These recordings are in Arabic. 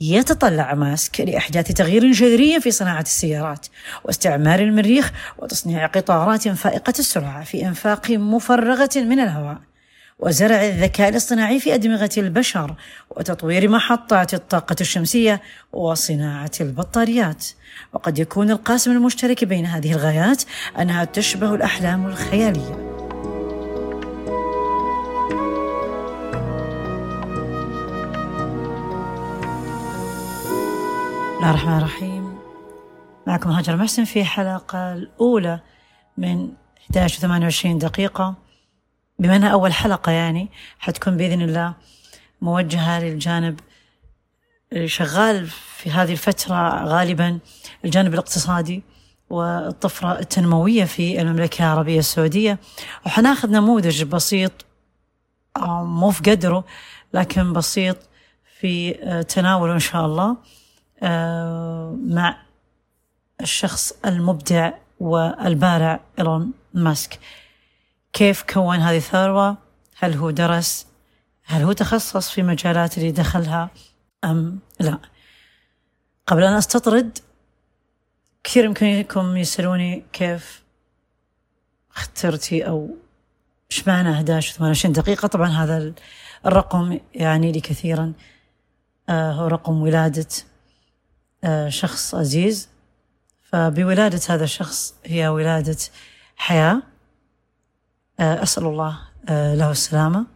يتطلع ماسك لإحداث تغيير جذري في صناعة السيارات واستعمار المريخ وتصنيع قطارات فائقة السرعة في إنفاق مفرغة من الهواء وزرع الذكاء الاصطناعي في أدمغة البشر وتطوير محطات الطاقة الشمسية وصناعة البطاريات. وقد يكون القاسم المشترك بين هذه الغايات أنها تشبه الأحلام الخيالية. الله الرحمن الرحيم. معكم هاجر محسن في حلقة الأولى من 11 و 28 دقيقة. بما أنها أول حلقة يعني حتكون بإذن الله موجهة للجانب شغال في هذه الفترة غالبا الجانب الاقتصادي والطفرة التنموية في المملكة العربية السعودية. وحناخذ نموذج بسيط مو في قدره لكن بسيط في تناوله إن شاء الله. آه، مع الشخص المبدع والبارع إيلون ماسك. كيف كون هذه الثروة؟ هل هو درس؟ هل هو تخصص في مجالات اللي دخلها؟ أم لا. قبل أن أستطرد كثير يمكنكم يسألوني كيف اخترتي أو إيش معنى 11 28 دقيقة. طبعا هذا الرقم يعني لي كثيرا. آه هو رقم ولادة آه، شخص عزيز. فبولادة هذا الشخص هي ولادة حياة. آه، أسأل الله آه، له السلامة.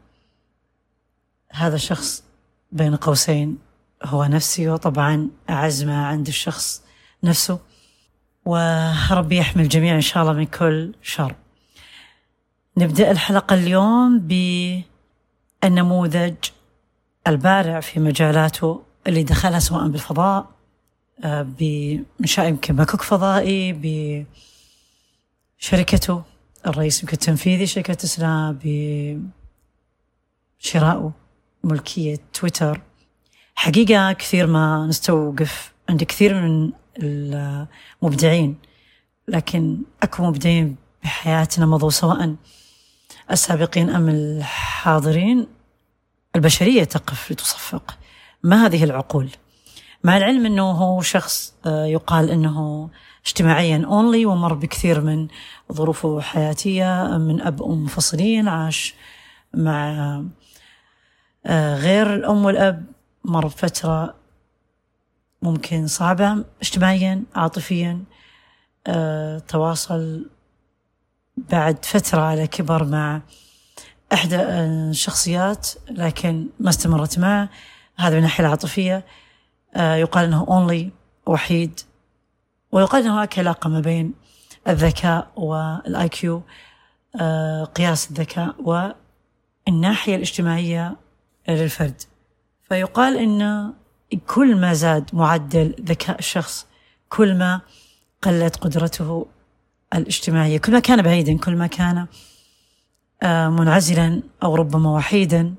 هذا الشخص بين قوسين هو نفسي وطبعا أعز ما عند الشخص نفسه. وربي يحمي الجميع إن شاء الله من كل شر. نبدأ الحلقة اليوم بالنموذج البارع في مجالاته اللي دخلها سواء بالفضاء بإنشاء يمكن مكوك فضائي بشركته الرئيس يمكن التنفيذي شركة تسلا بشراءه ملكية تويتر. حقيقة كثير ما نستوقف عند كثير من المبدعين لكن أكبر مبدعين بحياتنا مضوا سواء السابقين أم الحاضرين. البشرية تقف لتصفق. ما هذه العقول؟ مع العلم إنه هو شخص آه، يقال إنه اجتماعيا اونلي ومر بكثير من ظروفه حياتيه من أب وأم منفصلين عاش مع آه، غير الأم والأب مر بفترة ممكن صعبة اجتماعيا عاطفيا آه، تواصل بعد فترة على كبر مع إحدى الشخصيات لكن ما استمرت معه. هذا من الناحية العاطفية. يقال إنه اونلي وحيد. ويقال إنه هناك علاقة ما بين الذكاء وال IQ آه، قياس الذكاء والناحية الاجتماعية للفرد. فيقال إن كل ما زاد معدل ذكاء الشخص كل ما قلت قدرته الاجتماعية كل ما كان بعيدا كل ما كان آه، منعزلا أو ربما وحيدا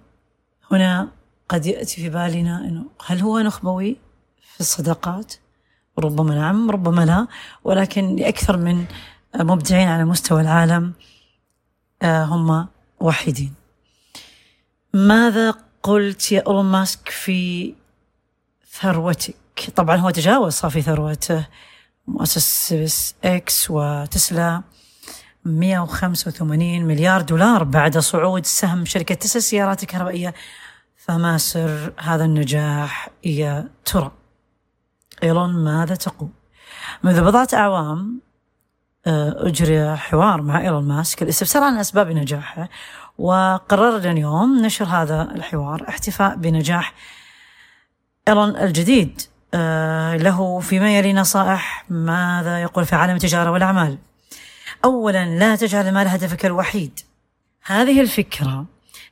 هنا قد يأتي في بالنا إنه هل هو نخبوي؟ في الصداقات. ربما نعم ربما لا. ولكن لأكثر من مبدعين على مستوى العالم آه، هم وحيدين ماذا قلت يا إيلون ماسك في ثروتك؟ طبعا هو تجاوز صافي ثروته. مؤسس سبيس إكس وتسلا 185 مليار دولار بعد صعود سهم شركة تسلا السيارات الكهربائية فما سر هذا النجاح يا ترى؟ إيلون ماذا تقول؟ منذ بضعة أعوام آه، أجري حوار مع إيلون ماسك الاستفسار عن أسباب نجاحه وقررنا اليوم نشر هذا الحوار احتفاء بنجاح إيلون الجديد. آه، له فيما يلي نصائح ماذا يقول في عالم التجارة والأعمال. أولا لا تجعل المال هدفك الوحيد. هذه الفكرة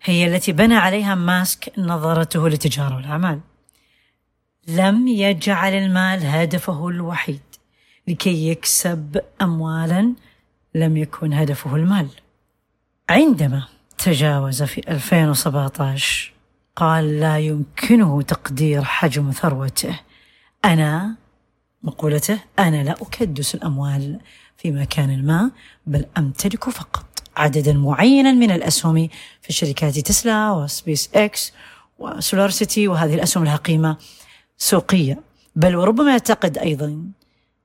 هي التي بنى عليها ماسك نظرته للتجارة والأعمال. لم يجعل المال هدفه الوحيد لكي يكسب اموالا لم يكن هدفه المال. عندما تجاوز في 2017 قال لا يمكنه تقدير حجم ثروته. أنا مقولته أنا لا أكدس الأموال في مكان ما بل أمتلك فقط عددا معينا من الأسهم في شركات تسلا وسبيس إكس وسولار سيتي وهذه الأسهم لها قيمه سوقية. بل وربما يعتقد أيضا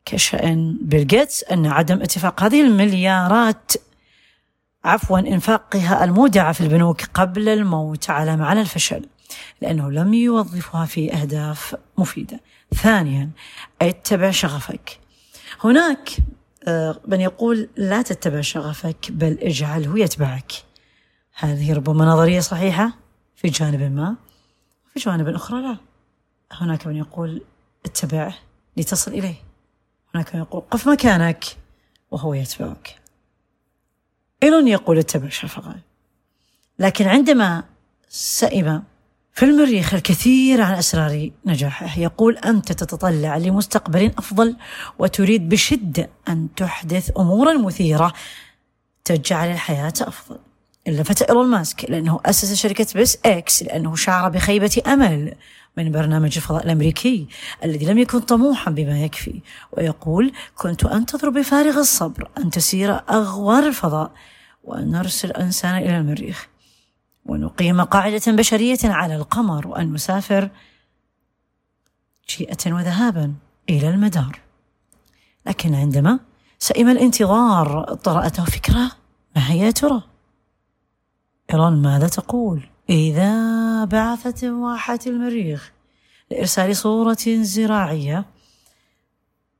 كشأن بيل جيتس أن عدم اتفاق هذه المليارات عفوا إنفاقها المودعة في البنوك قبل الموت على الفشل لأنه لم يوظفها في أهداف مفيدة. ثانيا اتبع شغفك. هناك آه، من يقول لا تتبع شغفك بل اجعله يتبعك. هذه ربما نظرية صحيحة في جانب ما في جوانب أخرى لا. هناك من يقول اتبعه لتصل إليه. هناك من يقول قف مكانك وهو يتبعك. إيلون يقول اتبع شفقة. لكن عندما سئم في المريخ الكثير عن أسرار نجاحه يقول أنت تتطلع لمستقبل أفضل وتريد بشدة أن تحدث أمورا مثيرة تجعل الحياة أفضل. لفت إيلون ماسك لأنه أسس شركة بس إكس لأنه شعر بخيبة أمل. من برنامج الفضاء الأمريكي الذي لم يكن طموحا بما يكفي ويقول كنت أنتظر بفارغ الصبر أن تسير أغوار الفضاء وأن نرسل إنسانا إلى المريخ ونقيم قاعدة بشرية على القمر وأن نسافر جيئة وذهابا إلى المدار. لكن عندما سئم الانتظار طرأته فكرة ما هي ترى؟ إيران ماذا تقول؟ إذا بعثت واحة المريخ لإرسال صورة زراعية.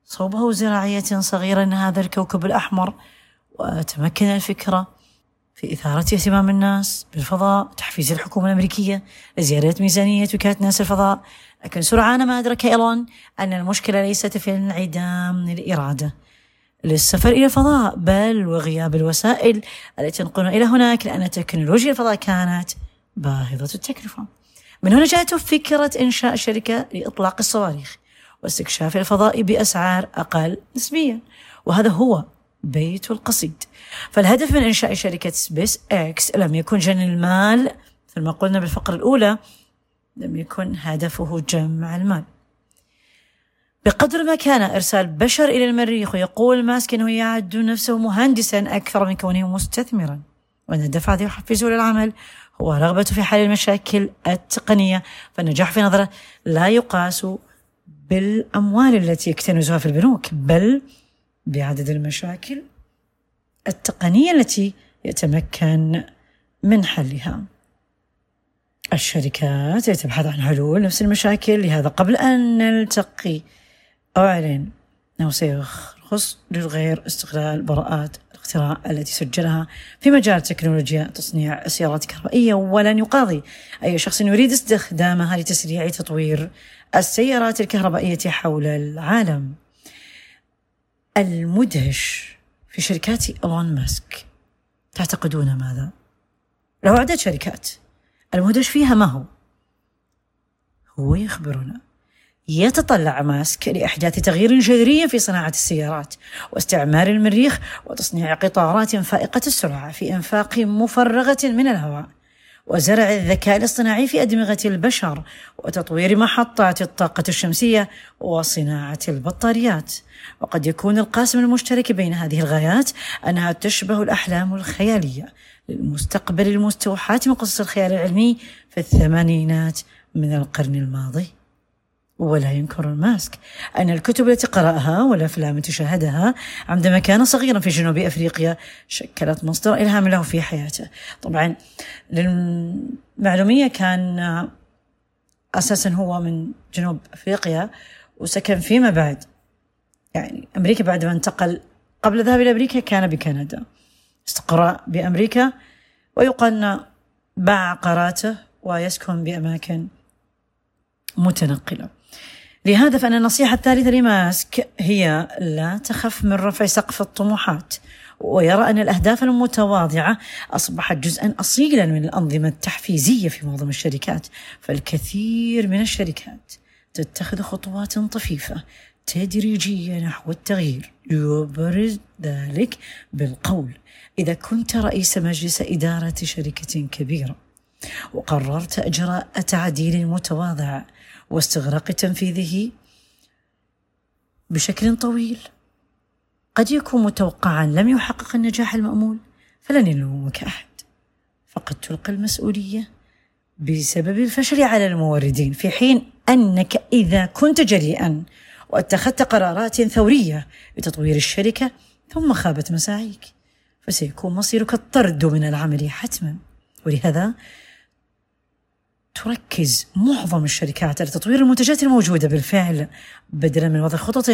صوبه زراعية صغيرة هذا الكوكب الأحمر. وتمكن الفكرة في إثارة اهتمام الناس بالفضاء تحفيز الحكومة الأمريكية لزيادة ميزانية وكالة ناس الفضاء. لكن سرعان ما أدرك إيلون أن المشكلة ليست في انعدام الإرادة للسفر إلى الفضاء بل وغياب الوسائل التي تنقلنا إلى هناك لأن تكنولوجيا الفضاء كانت باهظة التكلفة. من هنا جاءته فكرة إنشاء شركة لإطلاق الصواريخ واستكشاف الفضاء بأسعار أقل نسبيا وهذا هو بيت القصيد. فالهدف من إنشاء شركة سبيس إكس لم يكن جني المال مثل ما قلنا بالفقرة الأولى لم يكن هدفه جمع المال. بقدر ما كان إرسال بشر إلى المريخ ويقول ماسك أنه يعد نفسه مهندسا أكثر من كونه مستثمرا. وأن الدافع يحفزه للعمل هو رغبته في حل المشاكل التقنية فالنجاح في نظره لا يقاس بالأموال التي يكتنزها في البنوك بل بعدد المشاكل التقنية التي يتمكن من حلها. الشركات تبحث عن حلول نفس المشاكل لهذا قبل أن نلتقي. أعلن أنه سيرخص للغير استغلال براءات الاختراع التي سجلها في مجال تكنولوجيا تصنيع السيارات الكهربائية ولن يقاضي أي شخص يريد استخدامها لتسريع تطوير السيارات الكهربائية حول العالم المدهش في شركات إيلون ماسك تعتقدون ماذا؟ له عدة شركات المدهش فيها ما هو؟ هو يخبرنا يتطلع ماسك لإحداث تغيير جذري في صناعة السيارات واستعمار المريخ وتصنيع قطارات فائقة السرعة في إنفاق مفرغة من الهواء وزرع الذكاء الاصطناعي في أدمغة البشر وتطوير محطات الطاقة الشمسية وصناعة البطاريات. وقد يكون القاسم المشترك بين هذه الغايات أنها تشبه الأحلام الخيالية للمستقبل المستوحاة من قصص الخيال العلمي في الثمانينات من القرن الماضي. ولا ينكر ماسك أن الكتب التي قرأها والأفلام التي شاهدها عندما كان صغيرا في جنوب أفريقيا شكلت مصدر إلهام له في حياته. طبعا للمعلومية كان أساسا هو من جنوب أفريقيا وسكن فيما بعد. يعني أمريكا بعد ما انتقل قبل الذهاب إلى أمريكا كان بكندا. استقر بأمريكا ويقال باع عقاراته ويسكن بأماكن متنقلة. لهذا فإن النصيحة الثالثة لماسك هي لا تخف من رفع سقف الطموحات ويرى أن الأهداف المتواضعة أصبحت جزءا أصيلا من الأنظمة التحفيزية في معظم الشركات فالكثير من الشركات تتخذ خطوات طفيفة تدريجية نحو التغيير. يبرز ذلك بالقول إذا كنت رئيس مجلس إدارة شركة كبيرة وقررت إجراء تعديل متواضع واستغراق تنفيذه بشكل طويل. قد يكون متوقعا لم يحقق النجاح المأمول فلن يلومك أحد. فقد تلقى المسؤولية بسبب الفشل على الموردين في حين أنك إذا كنت جريئا واتخذت قرارات ثورية لتطوير الشركة ثم خابت مساعيك فسيكون مصيرك الطرد من العمل حتما. ولهذا تركز معظم الشركات على تطوير المنتجات الموجودة بالفعل بدلا من وضع خطط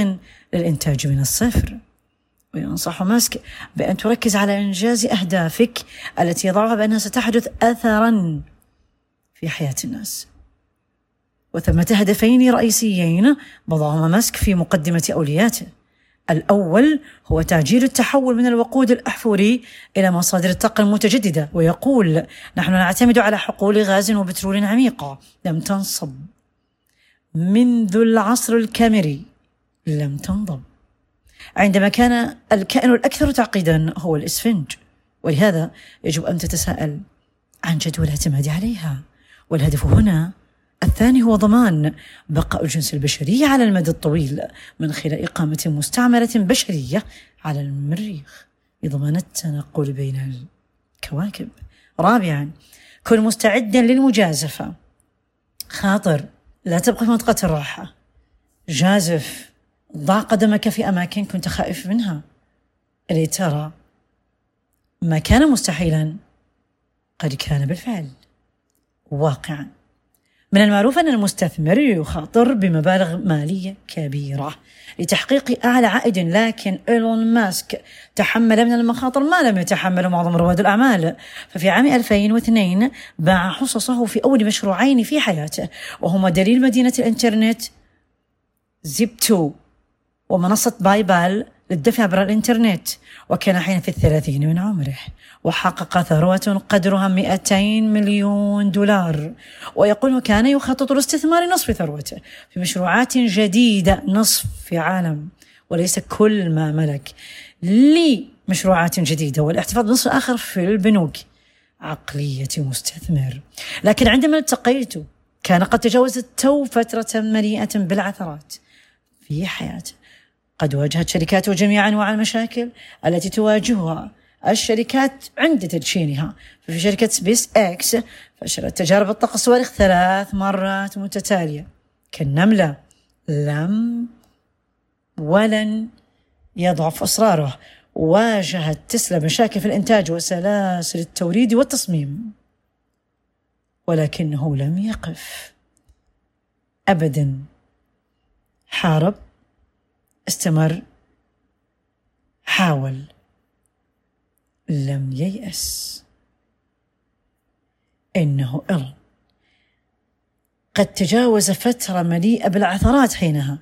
للإنتاج من الصفر. وينصح ماسك بأن تركز على إنجاز أهدافك التي يضعها بأنها ستحدث أثرا في حياة الناس. وثمة هدفين رئيسيين وضعهما ماسك في مقدمة أولياته. الأول هو تعجيل التحول من الوقود الأحفوري إلى مصادر الطاقة المتجددة ويقول نحن نعتمد على حقول غاز وبترول عميقة لم تنصب. منذ العصر الكامري. لم تنضب. عندما كان الكائن الأكثر تعقيدا هو الإسفنج. ولهذا يجب أن تتساءل عن جدوى الاعتماد عليها. والهدف هنا الثاني هو ضمان بقاء الجنس البشري على المدى الطويل من خلال إقامة مستعمرة بشرية على المريخ. لضمان التنقل بين الكواكب. رابعا كن مستعدا للمجازفة. خاطر لا تبقى في منطقة الراحة. جازف ضع قدمك في أماكن كنت خائف منها. لترى ما كان مستحيلا قد كان بالفعل واقعا. من المعروف أن المستثمر يخاطر بمبالغ مالية كبيرة لتحقيق أعلى عائد لكن إيلون ماسك تحمل من المخاطر ما لم يتحمل معظم رواد الأعمال. ففي عام 2002 باع حصصه في أول مشروعين في حياته وهما دليل مدينة الإنترنت زيبتو ومنصة باي بال للدفع عبر الإنترنت. وكان حين في الثلاثين من عمره وحقق ثروة قدرها 200 مليون دولار. ويقول كان يخطط لاستثمار نصف ثروته في مشروعات جديدة نصف في عالم وليس كل ما ملك لمشروعات جديدة والاحتفاظ بنصف آخر في البنوك. عقلية مستثمر. لكن عندما التقيته كان قد تجاوز لتوه فترة مليئة بالعثرات في حياته. قد واجهت شركاته جميع أنواع المشاكل التي تواجهها الشركات عند تدشينها. ففي شركة سبيس إكس فشلت تجارب إطلاق الصواريخ ثلاث مرات متتالية. كالنملة لم ولن يضعف إصراره واجهت تسلا مشاكل في الإنتاج وسلاسل التوريد والتصميم. ولكنه لم يقف. أبدا. حارب استمر. حاول. لم ييأس. إنه إيلون قد تجاوز فترة مليئة بالعثرات حينها.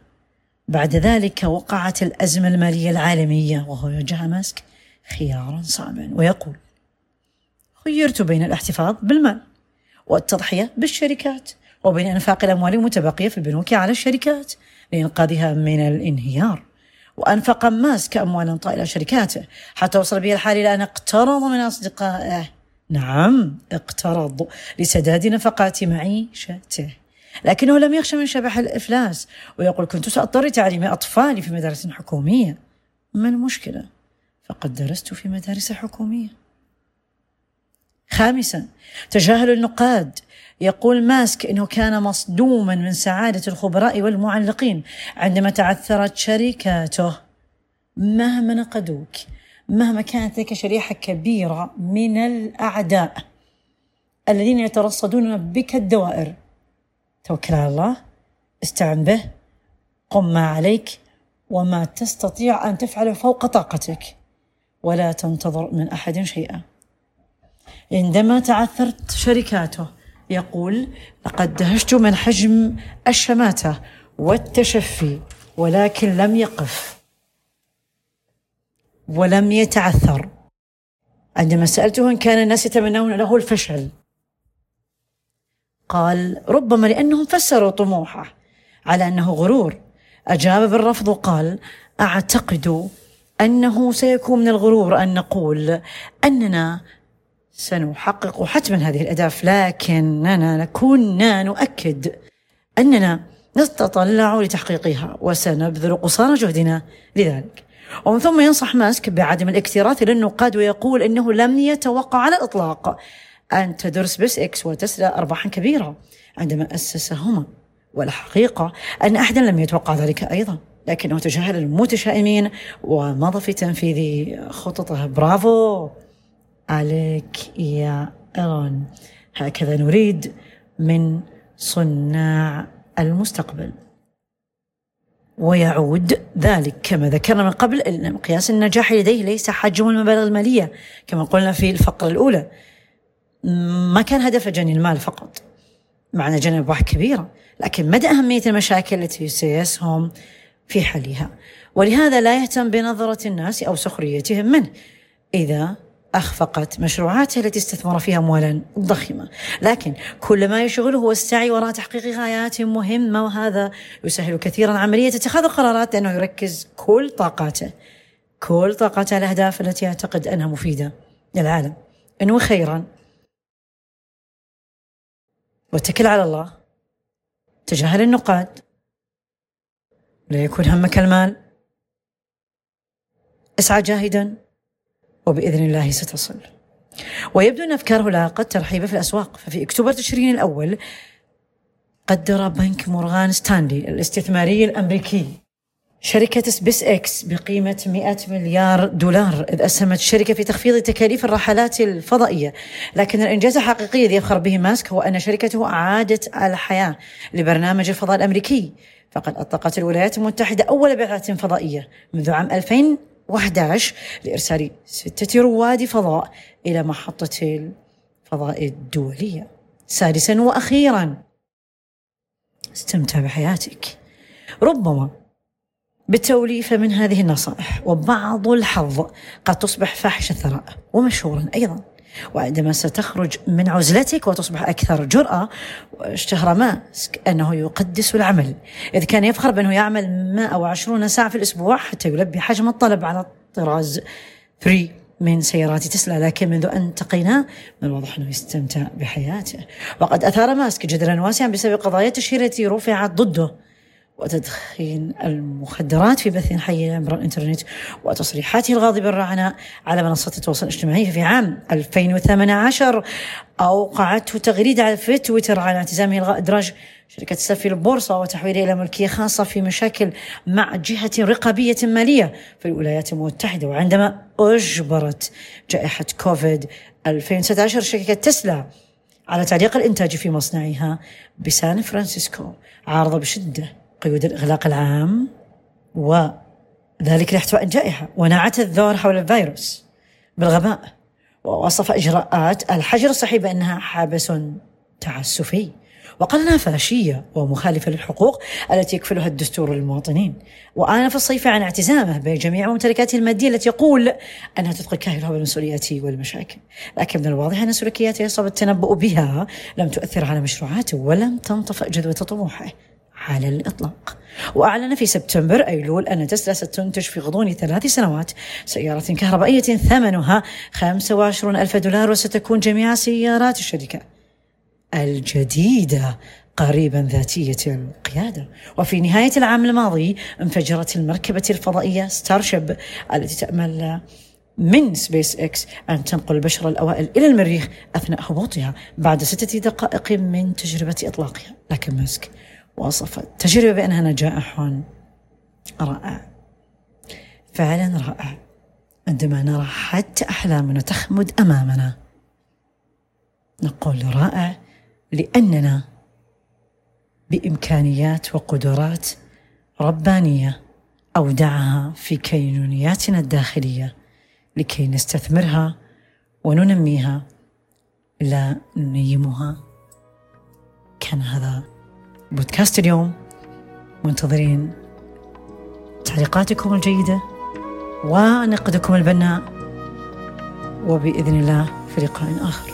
بعد ذلك وقعت الأزمة المالية العالمية وهو يواجه ماسك خيارا صعبا ويقول خيرت بين الاحتفاظ بالمال والتضحية بالشركات وبين إنفاق الأموال المتبقية في البنوك على الشركات لإنقاذها من الانهيار. وأنفق ماسك أموالا طائلة شركاته حتى وصل به الحال إلى أن اقترض من أصدقائه. نعم اقترض لسداد نفقات معيشته. لكنه لم يخشى من شبح الإفلاس ويقول كنت سأضطر تعليم أطفالي في مدارس حكومية. ما المشكلة؟ فقد درست في مدارس حكومية. خامسا تجاهل النقاد. يقول ماسك إنه كان مصدوما من سعادة الخبراء والمعلقين عندما تعثرت شركاته. مهما نقدوك مهما كانت لك شريحة كبيرة من الأعداء الذين يترصدون بك الدوائر توكل على الله استعن به قم ما عليك وما تستطيع أن تفعله فوق طاقتك. ولا تنتظر من أحد شيئا. عندما تعثرت شركاته يقول لقد دهشت من حجم الشماتة والتشفي ولكن لم يقف ولم يتعثر. عندما سألته إن كان الناس يتمنون له الفشل قال ربما لأنهم فسروا طموحه على أنه غرور. أجاب بالرفض وقال أعتقد أنه سيكون من الغرور أن نقول أننا سنحقق حتما هذه الأهداف لكننا كنا نؤكد أننا نتطلع لتحقيقها وسنبذل قصارى جهدنا لذلك. ومن ثم ينصح ماسك بعدم الاكتراث للنقاد ويقول إنه لم يتوقع على الإطلاق أن تدر سبيس إكس وتسلا أرباحا كبيرة عندما أسسهما. والحقيقة أن أحدا لم يتوقع ذلك أيضا لكنه تجاهل المتشائمين ومضى في تنفيذ خططه. برافو! عليك يا إيرون هكذا نريد من صناع المستقبل. ويعود ذلك كما ذكرنا من قبل أن مقياس النجاح لديه ليس حجم المبالغ المالية كما قلنا في الفقرة الأولى. ما كان هدفه جني المال فقط مع أن جني أرباح كبيرة لكن مدى أهمية المشاكل التي سيسهم في حلها. ولهذا لا يهتم بنظرة الناس أو سخريتهم منه. إذا أخفقت مشروعاته التي استثمر فيها أموالا ضخمة. لكن كل ما يشغله هو السعي وراء تحقيق غايات مهمة وهذا يسهل كثيرا عملية اتخاذ القرارات لأنه يركز كل طاقاته كل طاقاته على الأهداف التي يعتقد أنها مفيدة للعالم. إنه خيرا واتكل على الله تجاهل النقاد لا يكون همك المال اسعى جاهدا. وبإذن الله ستصل. ويبدو أن أفكاره لاقت ترحيبا في الأسواق. ففي أكتوبر تشرين الأول قدر بنك مورغان ستانلي الاستثماري الأمريكي شركة سبيس إكس بقيمة 100 مليار دولار إذ أسهمت الشركة في تخفيض تكاليف الرحلات الفضائية. لكن الإنجاز الحقيقي الذي يفخر به ماسك هو أن شركته أعادت الحياة لبرنامج الفضاء الأمريكي. فقد أطلقت الولايات المتحدة أول بعثة فضائية منذ عام 2011 لإرسال ستة رواد فضاء إلى محطة الفضاء الدولية. سادسا وأخيرا استمتع بحياتك. ربما بالتوليفة من هذه النصائح وبعض الحظ قد تصبح فاحش الثراء ومشهورا أيضا. وعندما ستخرج من عزلتك وتصبح أكثر جرأة اشتهر ماسك أنه يقدس العمل. إذ كان يفخر بأنه يعمل 120 ساعة في الأسبوع حتى يلبي حجم الطلب على الطراز 3 من سيارات تسلا. لكن منذ أن التقيناه من الواضح أنه يستمتع بحياته. وقد أثار ماسك جدلا واسعا بسبب قضايا التي رفعت ضده. وتدخين المخدرات في بث حي عبر الإنترنت وتصريحاته الغاضبة الرعناء على منصات التواصل الاجتماعي في عام 2018 أوقعته تغريدة في تويتر على اعتزامه إلغاء إدراج شركة تسلا في البورصة وتحويلها إلى ملكية خاصة في مشاكل مع جهة رقابية مالية في الولايات المتحدة. وعندما أجبرت جائحة كوفيد 2019 شركة تسلا على تعليق الإنتاج في مصنعها بسان فرانسيسكو عارض بشدة. قيود الإغلاق العام وذلك لاحتواء الجائحة ونعت الذور حول الفيروس بالغباء ووصف إجراءات الحجر الصحي بأنها حبس تعسفي. وقال انها فاشية ومخالفة للحقوق التي يكفلها الدستور للمواطنين. وانف الصيف عن اعتزامه بجميع ممتلكاته المادية التي يقول أنها تثقل كاهلها بالمسؤوليات والمشاكل. لكن من الواضح أن سلوكياته يصعب التنبؤ بها. لم تؤثر على مشروعاته ولم تنطفئ جدوى طموحه. على الإطلاق. وأعلن في سبتمبر أيلول أن تسلا ستنتج في غضون ثلاث سنوات. سيارة كهربائية ثمنها 25 ألف دولار وستكون جميع سيارات الشركة الجديدة قريبا ذاتية القيادة. وفي نهاية العام الماضي انفجرت المركبة الفضائية ستارشيب التي تأمل من سبيس إكس أن تنقل البشر الأوائل إلى المريخ أثناء هبوطها بعد ستة دقائق من تجربة إطلاقها. لكن ماسك وصف التجربة بأنها نجاح رائع. فعلا رائع. عندما نرى حتى أحلامنا تخمد أمامنا نقول رائع لأننا بإمكانيات وقدرات ربانية أودعها في كينونياتنا الداخلية لكي نستثمرها وننميها. لا ننيمها. كان هذا بودكاست اليوم منتظرين تعليقاتكم الجيدة ونقدكم البناء وبإذن الله في لقاء آخر.